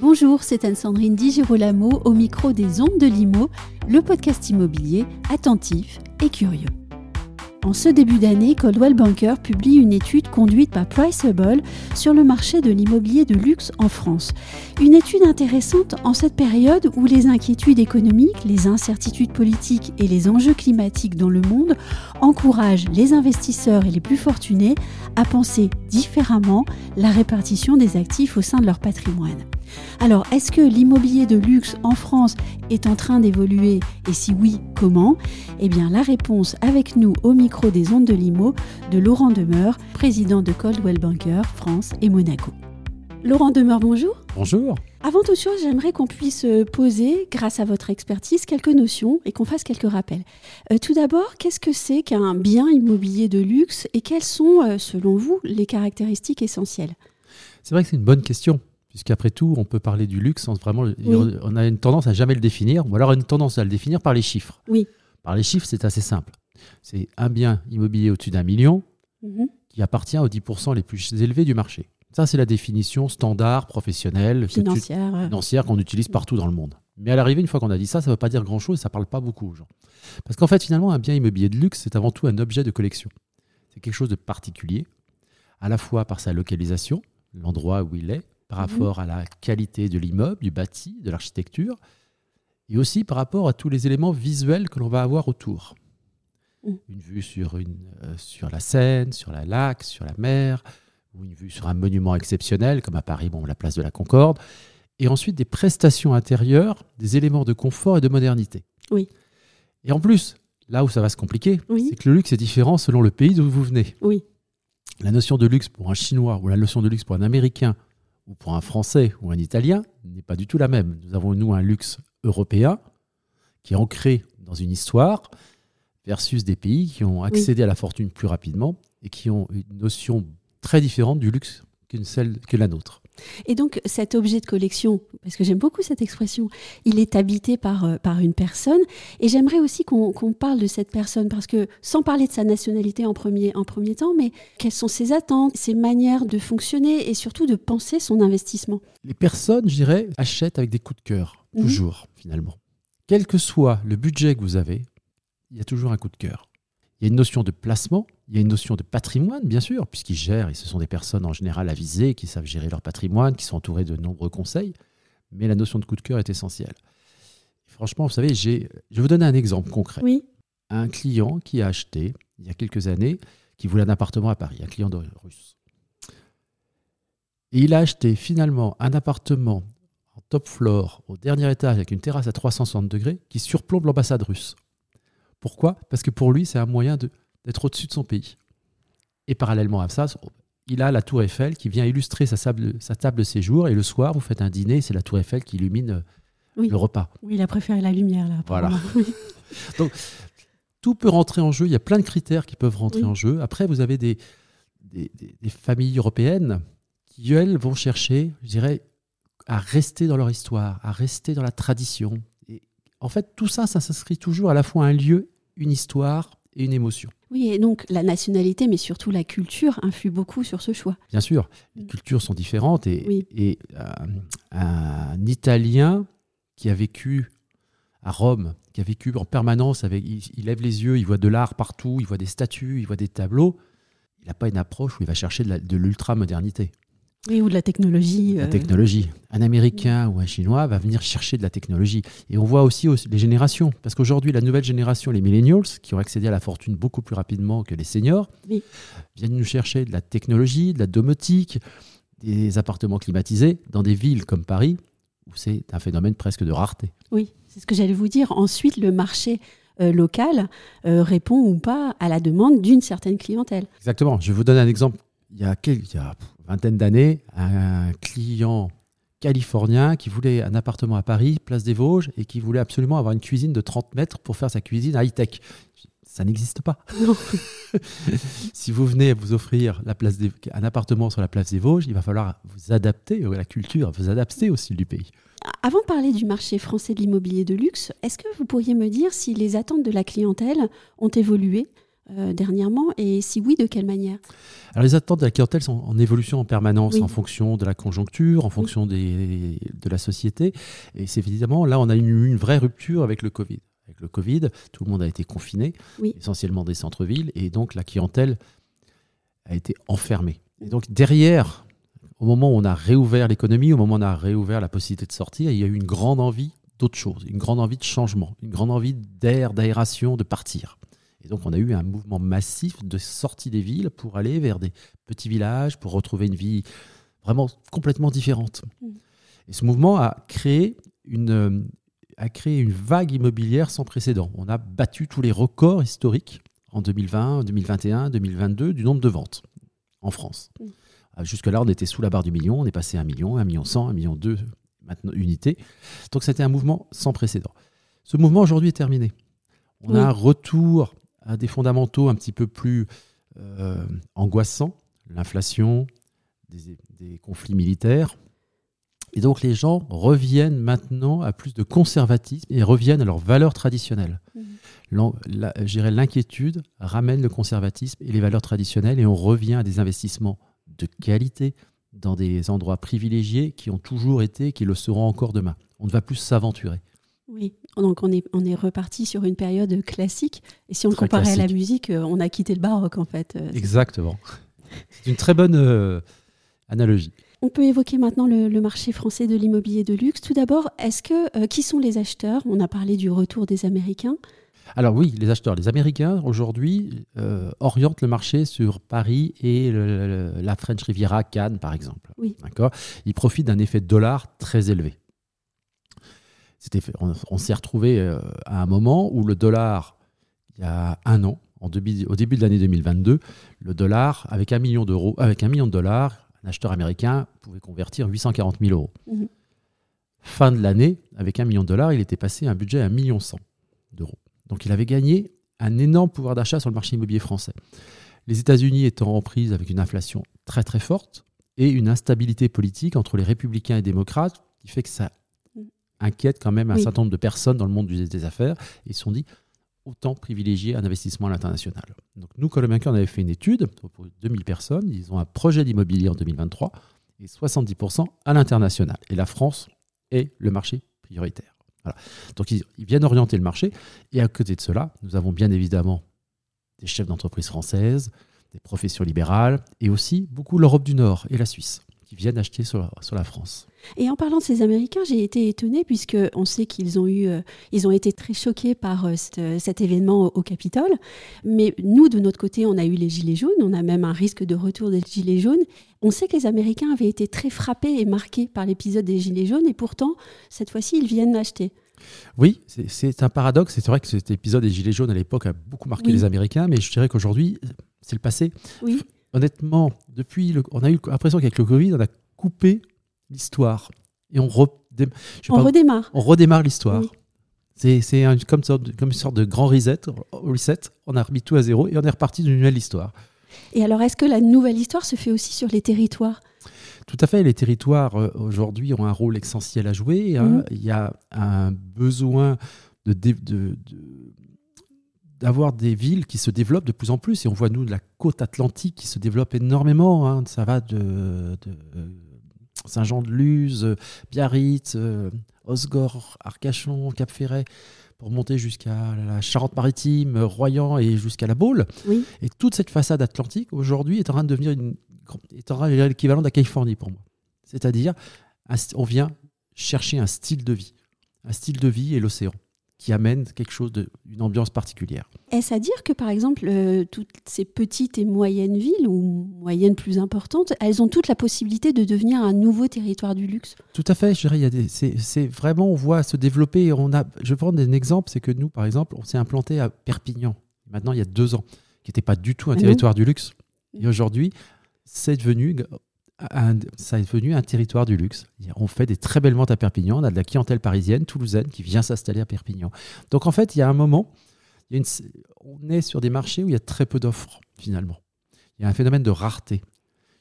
Bonjour, c'est Anne-Sandrine Di Girolamo au micro des Ondes de Limo, le podcast immobilier attentif et curieux. En ce début d'année, Coldwell Banker publie une étude conduite par Priceable sur le marché de l'immobilier de luxe en France. Une étude intéressante en cette période où les inquiétudes économiques, les incertitudes politiques et les enjeux climatiques dans le monde encouragent les investisseurs et les plus fortunés à penser différemment la répartition des actifs au sein de leur patrimoine. Alors, est-ce que l'immobilier de luxe en France est en train d'évoluer Et si oui, comment? Eh bien, la réponse avec nous au micro des ondes de Limo de Laurent Demeur, président de Coldwell Banker France et Monaco. Laurent Demeur, bonjour. Bonjour. Avant toute chose, j'aimerais qu'on puisse poser, grâce à votre expertise, quelques notions et qu'on fasse quelques rappels. Euh, tout d'abord, qu'est-ce que c'est qu'un bien immobilier de luxe et quelles sont, euh, selon vous, les caractéristiques essentielles? C'est vrai que c'est une bonne question puisqu'après tout, on peut parler du luxe sans vraiment. On a une tendance à jamais le définir, ou alors une tendance à le définir par les chiffres. Oui. Par les chiffres, c'est assez simple. C'est un bien immobilier au-dessus d'un million Mhm. qui appartient aux 10% les plus élevés du marché. Ça, c'est la définition standard, professionnelle, tu- Financière. financière qu'on utilise partout dans le monde. Mais à l'arrivée, une fois qu'on a dit ça, ça ne veut pas dire grand-chose, ça ne parle pas beaucoup aux gens. Parce qu'en fait, finalement, un bien immobilier de luxe, c'est avant tout un objet de collection. C'est quelque chose de particulier, à la fois par sa localisation, l'endroit où il est, par Mhm. rapport à la qualité de l'immeuble, du bâti, de l'architecture, et aussi par rapport à tous les éléments visuels que l'on va avoir autour. Mhm. Une vue sur, une, euh, sur la Seine, sur la lac, sur la mer, ou une vue sur un monument exceptionnel, comme à Paris, bon, la place de la Concorde, et ensuite des prestations intérieures, des éléments de confort et de modernité. Oui. Et en plus, là où ça va se compliquer, Oui. c'est que le luxe est différent selon le pays d'où vous venez. Oui. La notion de luxe pour un Chinois ou la notion de luxe pour un Américain ou pour un Français ou un Italien n'est pas du tout la même. Nous avons, nous, un luxe européen qui est ancré dans une histoire versus des pays qui ont accédé à la fortune plus rapidement et qui ont une notion très différente du luxe qu'une celle que la nôtre. Et donc cet objet de collection, parce que j'aime beaucoup cette expression, il est habité par, euh, par une personne. Et j'aimerais aussi qu'on parle de cette personne, parce que sans parler de sa nationalité en premier, en premier temps, mais quelles sont ses attentes, ses manières de fonctionner et surtout de penser son investissement. Les personnes, je dirais, achètent avec des coups de cœur, Mhm. toujours, finalement. Quel que soit le budget que vous avez, il y a toujours un coup de cœur. Il y a une notion de placement, il y a une notion de patrimoine, bien sûr, puisqu'ils gèrent, et ce sont des personnes en général avisées, qui savent gérer leur patrimoine, qui sont entourées de nombreux conseils, mais la notion de coup de cœur est essentielle. Franchement, vous savez, j'ai- je vais vous donner un exemple concret. Oui, Un client qui a acheté, il y a quelques années, qui voulait un appartement à Paris, un client de russe. Et il a acheté finalement un appartement en top floor, au dernier étage, avec une terrasse à 360 degrés, qui surplombe l'ambassade russe. Pourquoi? Parce que pour lui, c'est un moyen d'être au-dessus de son pays. Et parallèlement à ça, il a la tour Eiffel qui vient illustrer sa, sable- sa table de séjour. Et le soir, vous faites un dîner, c'est la tour Eiffel qui illumine euh, Oui. le repas. oui, il a préféré la lumière là. Voilà. Oui. tout peut rentrer en jeu. Il y a plein de critères qui peuvent rentrer Oui. en jeu. Après, vous avez des, des, des- des familles européennes qui, elles, vont chercher, je dirais, à rester dans leur histoire, à rester dans la tradition. Et en fait, tout ça, ça s'inscrit toujours à la fois un lieu, une histoire et une émotion. Oui, et donc la nationalité, mais surtout la culture, influe beaucoup sur ce choix. Bien sûr, les Mm. cultures sont différentes et, Oui. et, euh, un Italien qui a vécu à Rome, qui a vécu en permanence, avec, il, il lève les yeux, il voit de l'art partout, il voit des statues, il voit des tableaux. Il n'a pas une approche où il va chercher de l'ultra-modernité, Oui, ou de la technologie. la euh, technologie. Un Américain ou un Chinois va venir chercher de la technologie. Et on voit aussi, aussi les générations, parce qu'aujourd'hui, la nouvelle génération, les millennials, qui ont accédé à la fortune beaucoup plus rapidement que les seniors, Oui. viennent nous chercher de la technologie, de la domotique, des appartements climatisés dans des villes comme Paris, où c'est un phénomène presque de rareté. Oui, c'est ce que j'allais vous dire. Ensuite, le marché euh, local euh, répond ou pas à la demande d'une certaine clientèle. Exactement. Je vous donner un exemple. Il y a, quel- il y a pff, une vingtaine d'années, un client californien qui voulait un appartement à Paris, place des Vosges, et qui voulait absolument avoir une cuisine de 30 mètres pour faire sa cuisine high-tech. ça n'existe pas. si vous venez vous offrir la place des, un appartement sur la place des Vosges, il va falloir vous adapter à la culture, vous adapter au style du pays. Avant de parler du marché français de l'immobilier de luxe, est-ce que vous pourriez me dire si les attentes de la clientèle ont évolué euh, dernièrement et si oui, de quelle manière? Alors les attentes de la clientèle sont en évolution en permanence en fonction de la conjoncture, en fonction des, de la société. Et c'est évidemment, là, on a eu une, une vraie rupture avec le Covid. Avec le Covid, tout le monde a été confiné, essentiellement des centres-villes, et donc la clientèle a été enfermée. Et donc derrière, au moment où on a réouvert l'économie, au moment où on a réouvert la possibilité de sortir, il y a eu une grande envie d'autre chose, une grande envie de changement, une grande envie d'air, d'aération, de partir. Et donc on a eu un mouvement massif de sortie des villes pour aller vers des petits villages, pour retrouver une vie vraiment complètement différente. Mm. Et ce mouvement a créé une, a créé une vague immobilière sans précédent. On a battu tous les records historiques en 2020, 2021, 2022 du nombre de ventes en France. Mm. Ah, jusque-là, on était sous la barre du million, on est passé à 1 million, 1 million 100, 1 million 2 maintenant, unités. Donc c'était un mouvement sans précédent. Ce mouvement aujourd'hui est terminé. On a un retour à des fondamentaux un petit peu plus euh, angoissants, l'inflation, des, conflits militaires, et donc les gens reviennent maintenant à plus de conservatisme et reviennent à leurs valeurs traditionnelles. Mmh. L'inquiétude ramène le conservatisme et les valeurs traditionnelles et on revient à des investissements de qualité dans des endroits privilégiés qui ont toujours été, qui le seront encore demain. On ne va plus s'aventurer. Oui, donc on est, on est reparti sur une période classique. Et si on le comparait à la musique, euh, on a quitté le baroque en fait. Euh, Exactement. C'est une très bonne euh, analogie. On peut évoquer maintenant le, marché français de l'immobilier de luxe. Tout d'abord, est-ce que euh, qui sont les acheteurs? On a parlé du retour des Américains. Alors oui, les acheteurs, les Américains aujourd'hui euh, orientent le marché sur Paris et la French Riviera, Cannes par exemple. Oui. D'accord? Ils profitent d'un effet de dollar très élevé. On, on s'est retrouvé euh, à un moment où le dollar, il y a un an, en au début de l'année 2022, le dollar avec un million d'euros, avec un million de dollars, un acheteur américain pouvait convertir 840 000 euros. Mhm. Fin de l'année, avec un million de dollars, il était passé à un budget à 1 million d'euros. Donc il avait gagné un énorme pouvoir d'achat sur le marché immobilier français. Les États-Unis étant en prise avec une inflation très très forte et une instabilité politique entre les républicains et démocrates qui fait que ça. Inquiète quand même un certain nombre de personnes dans le monde des affaires. Ils se sont dit, autant privilégier un investissement à l'international. Donc nous, Colombien, on avait fait une étude pour 2000 personnes. Ils ont un projet d'immobilier en 2023 et 70% à l'international. Et la France est le marché prioritaire. Voilà. Donc ils, ils, viennent orienter le marché. Et à côté de cela, nous avons bien évidemment des chefs d'entreprise françaises, des professions libérales et aussi beaucoup l'Europe du Nord et la Suisse qui viennent acheter sur la, sur la France. Et en parlant de ces Américains, j'ai été étonnée puisque on sait qu'ils ont eu, euh, ils ont été très choqués par euh, cet événement au, Capitole. Mais nous, de notre côté, on a eu les gilets jaunes. On a même un risque de retour des gilets jaunes. On sait que les Américains avaient été très frappés et marqués par l'épisode des gilets jaunes, et pourtant, cette fois-ci, ils viennent acheter. Oui, c'est un paradoxe. C'est vrai que cet épisode des Gilets jaunes à l'époque a beaucoup marqué les Américains, mais je dirais qu'aujourd'hui, c'est le passé. Oui honnêtement, depuis on a eu l'impression qu'avec le Covid, on a coupé l'histoire. Et on, redémarre. On redémarre l'histoire. C'est comme, comme, une sorte de grand reset, reset. On a remis tout à zéro et on est reparti d'une nouvelle histoire. Et alors, est-ce que la nouvelle histoire se fait aussi sur les territoires? Tout à fait. Les territoires, euh, aujourd'hui, ont un rôle essentiel à jouer. Hein. Mmh. Il y a un besoin de, de d'avoir des villes qui se développent de plus en plus. Et on voit, nous, la côte atlantique qui se développe énormément. Hein. Ça va de, Saint-Jean-de-Luz, Biarritz, euh, Osgore, Arcachon, Cap-Ferret, pour monter jusqu'à la Charente-Maritime, Royan et jusqu'à la Baule. Et toute cette façade atlantique, aujourd'hui, est en train de devenir une, est l'équivalent de la Californie pour moi. C'est-à-dire, on vient chercher un style de vie. Un style de vie et l'océan qui amène quelque chose d'une ambiance particulière. Est-ce à dire que, par exemple, euh, toutes ces petites et moyennes villes, ou moyennes plus importantes, elles ont toutes la possibilité de devenir un nouveau territoire du luxe? Tout à fait, je dirais, c'est vraiment, on voit se développer, on a, je vais prendre un exemple, c'est que nous, par exemple, on s'est implanté à Perpignan, maintenant il y a deux ans, qui n'était pas du tout un ah territoire du luxe. Et aujourd'hui, c'est devenu ça est devenu un territoire du luxe. On fait des très belles ventes à Perpignan. On a de la clientèle parisienne, toulousaine, qui vient s'installer à Perpignan. Donc en fait, il y a un moment, il y a une- on est sur des marchés où il y a très peu d'offres, finalement. Il y a un phénomène de rareté.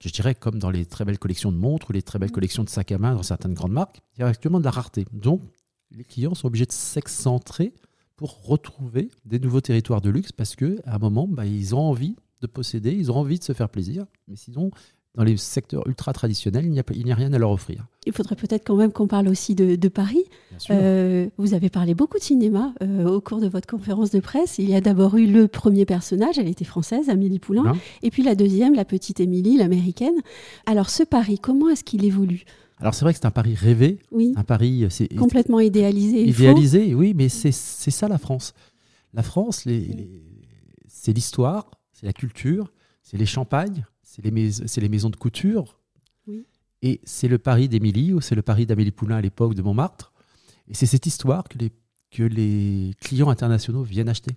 Je dirais comme dans les très belles collections de montres ou les très belles collections de sacs à main dans certaines grandes marques, il y a actuellement de la rareté. Donc, les clients sont obligés de s'excentrer pour retrouver des nouveaux territoires de luxe parce qu'à un moment, bah, ils ont envie de posséder, ils ont envie de se faire plaisir. Mais sinon, dans les secteurs ultra traditionnels, il n'y a, pas- il n'y a rien à leur offrir. Il faudrait peut-être quand même qu'on parle aussi de, de Paris. Euh, vous avez parlé beaucoup de cinéma euh, au cours de votre conférence de presse. Il y a d'abord eu le premier personnage, elle était française, Amélie Poulain, et puis la deuxième, la petite Émilie, l'américaine. Alors ce Paris, comment est-ce qu'il évolue? Alors, c'est vrai que c'est un pari rêvé, Oui, un pari c'est complètement idéalisé. faux. idéalisé, oui, mais c'est c'est ça la France. La France, les- les- c'est l'histoire, c'est la culture, c'est les champagnes, c'est les, mais- c'est les maisons de couture. Oui. Et c'est le Paris d'Émilie ou c'est le Paris d'Amélie Poulain à l'époque de Montmartre. Et c'est cette histoire que les, que les clients internationaux viennent acheter.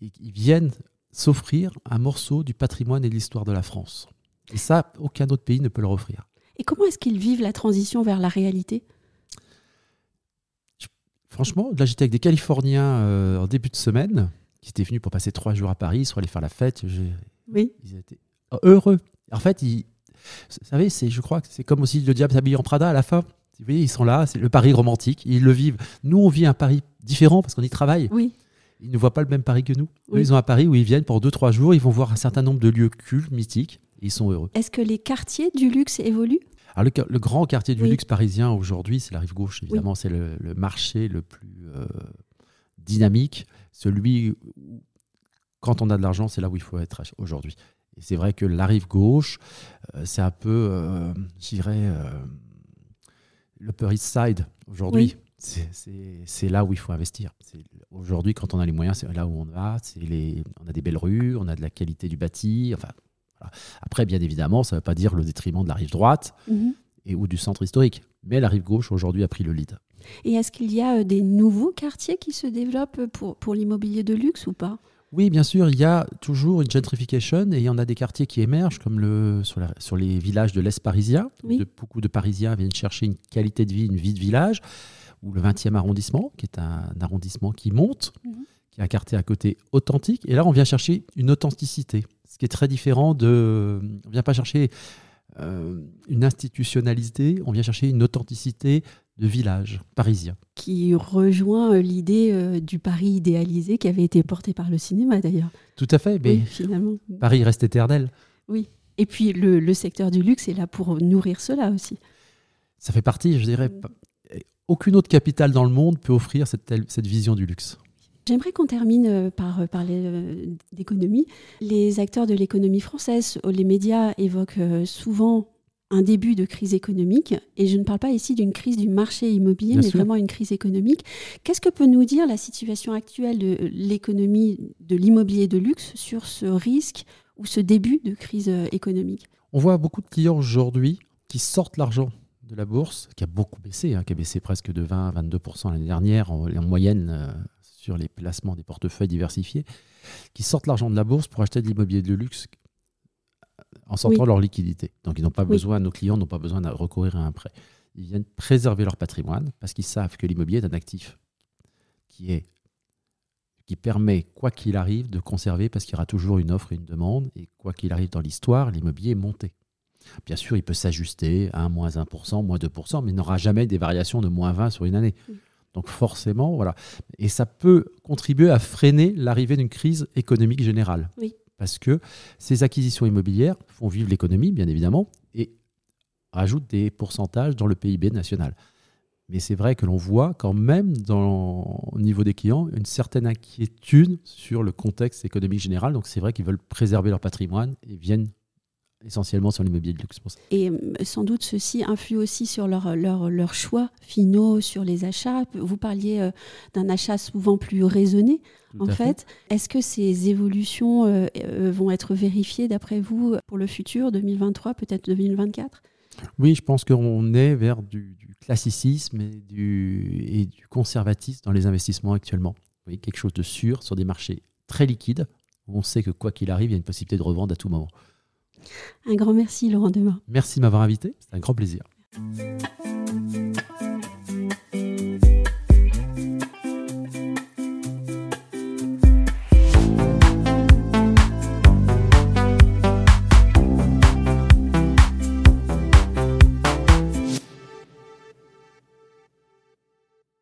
Ils, viennent s'offrir un morceau du patrimoine et de l'histoire de la France. Et ça, aucun autre pays ne peut leur offrir. Et comment est-ce qu'ils vivent la transition vers la réalité? Franchement, là, j'étais avec des Californiens euh, en début de semaine qui étaient venus pour passer trois jours à Paris, ils sont allés faire la fête. Oui. Ils étaient heureux. En fait, ils, vous savez, c'est, je crois que c'est comme aussi le diable s'habille en Prada à la fin. Vous voyez, ils sont là, c'est le Paris romantique, ils le vivent. Nous, on vit un Paris différent parce qu'on y travaille. Oui. Ils ne voient pas le même Paris que nous. Eux, ils ont un Paris où ils viennent pour deux, trois jours, ils vont voir un certain nombre de lieux cultes, mythiques, et ils sont heureux. Est-ce que les quartiers du luxe évoluent? Alors, le, le grand quartier du Oui. luxe parisien aujourd'hui, c'est la rive gauche, évidemment. C'est le, le marché le plus euh, dynamique, celui où, quand on a de l'argent, c'est là où il faut être aujourd'hui. Et c'est vrai que la rive gauche, euh, c'est un peu, euh, je dirais, euh, l'Upper East Side aujourd'hui. Oui. C'est- là où il faut investir. Aujourd'hui, quand on a les moyens, c'est là où on va. Les, on a des belles rues, on a de la qualité du bâti. Enfin, voilà. Après, bien évidemment, ça ne veut pas dire le détriment de la rive droite Mhm. et ou du centre historique. Mais la rive gauche aujourd'hui a pris le lead. Et est-ce qu'il y a euh, des nouveaux quartiers qui se développent pour, pour l'immobilier de luxe ou pas? Oui, bien sûr, il y a toujours une gentrification et il y en a des quartiers qui émergent, comme le, sur, la- sur les villages de l'Est parisien. Oui. De, beaucoup de Parisiens viennent chercher une qualité de vie, une vie de village, ou le 20e arrondissement, qui est un, arrondissement qui monte, Mhm. qui est un quartier à côté authentique. Et là, on vient chercher une authenticité, ce qui est très différent de... On ne vient pas chercher euh, une institutionnalité, on vient chercher une authenticité de village parisien. qui rejoint euh, l'idée euh, du Paris idéalisé qui avait été porté par le cinéma d'ailleurs. Tout à fait, mais Oui, finalement. Paris reste éternel. Et puis le, le secteur du luxe est là pour nourrir cela aussi. ça fait partie, je dirais, aucune autre capitale dans le monde peut offrir cette, cette vision du luxe. J'aimerais qu'on termine euh, par parler d'économie. Les acteurs de l'économie française, les médias évoquent souvent un début de crise économique, et je ne parle pas ici d'une crise du marché immobilier, Bien mais sûr. vraiment une crise économique. Qu'est-ce que peut nous dire la situation actuelle de l'économie de l'immobilier de luxe sur ce risque ou ce début de crise euh, économique? On voit beaucoup de clients aujourd'hui qui sortent l'argent de la bourse, qui a beaucoup baissé, hein, qui a baissé presque de 20 à 22% l'année dernière en, en moyenne euh, sur les placements des portefeuilles diversifiés, qui sortent l'argent de la bourse pour acheter de l'immobilier de luxe en sortant Oui. leur liquidité. Donc ils n'ont pas Oui. besoin, nos clients n'ont pas besoin de recourir à un prêt. Ils viennent préserver leur patrimoine parce qu'ils savent que l'immobilier est un actif qui est qui permet, quoi qu'il arrive, de conserver parce qu'il y aura toujours une offre et une demande. Et quoi qu'il arrive dans l'histoire, l'immobilier est monté. Bien sûr, il peut s'ajuster à 1, moins 1%, moins 2%, mais il n'aura jamais des variations de moins 20 sur une année. Oui. Donc forcément, voilà. Et ça peut contribuer à freiner l'arrivée d'une crise économique générale. Oui. Parce que ces acquisitions immobilières font vivre l'économie, bien évidemment, et rajoutent des pourcentages dans le PIB national. Mais c'est vrai que l'on voit quand même au niveau des clients une certaine inquiétude sur le contexte économique général. Donc c'est vrai qu'ils veulent préserver leur patrimoine et viennent essentiellement sur l'immobilier de luxe. pour ça. Et euh, sans doute ceci influe aussi sur leurs leur, leur choix finaux sur les achats. Vous parliez euh, d'un achat souvent plus raisonné. Tout En fait, est-ce que ces évolutions euh, vont être vérifiées d'après vous pour le futur, 2023, peut-être 2024 Oui, je pense qu'on est vers du, du classicisme et du, et du conservatisme dans les investissements actuellement. Quelque chose de sûr sur des marchés très liquides où on sait que quoi qu'il arrive, il y a une possibilité de revendre à tout moment. Un grand merci, Laurent Demain. Merci de m'avoir invité, c'est un grand plaisir.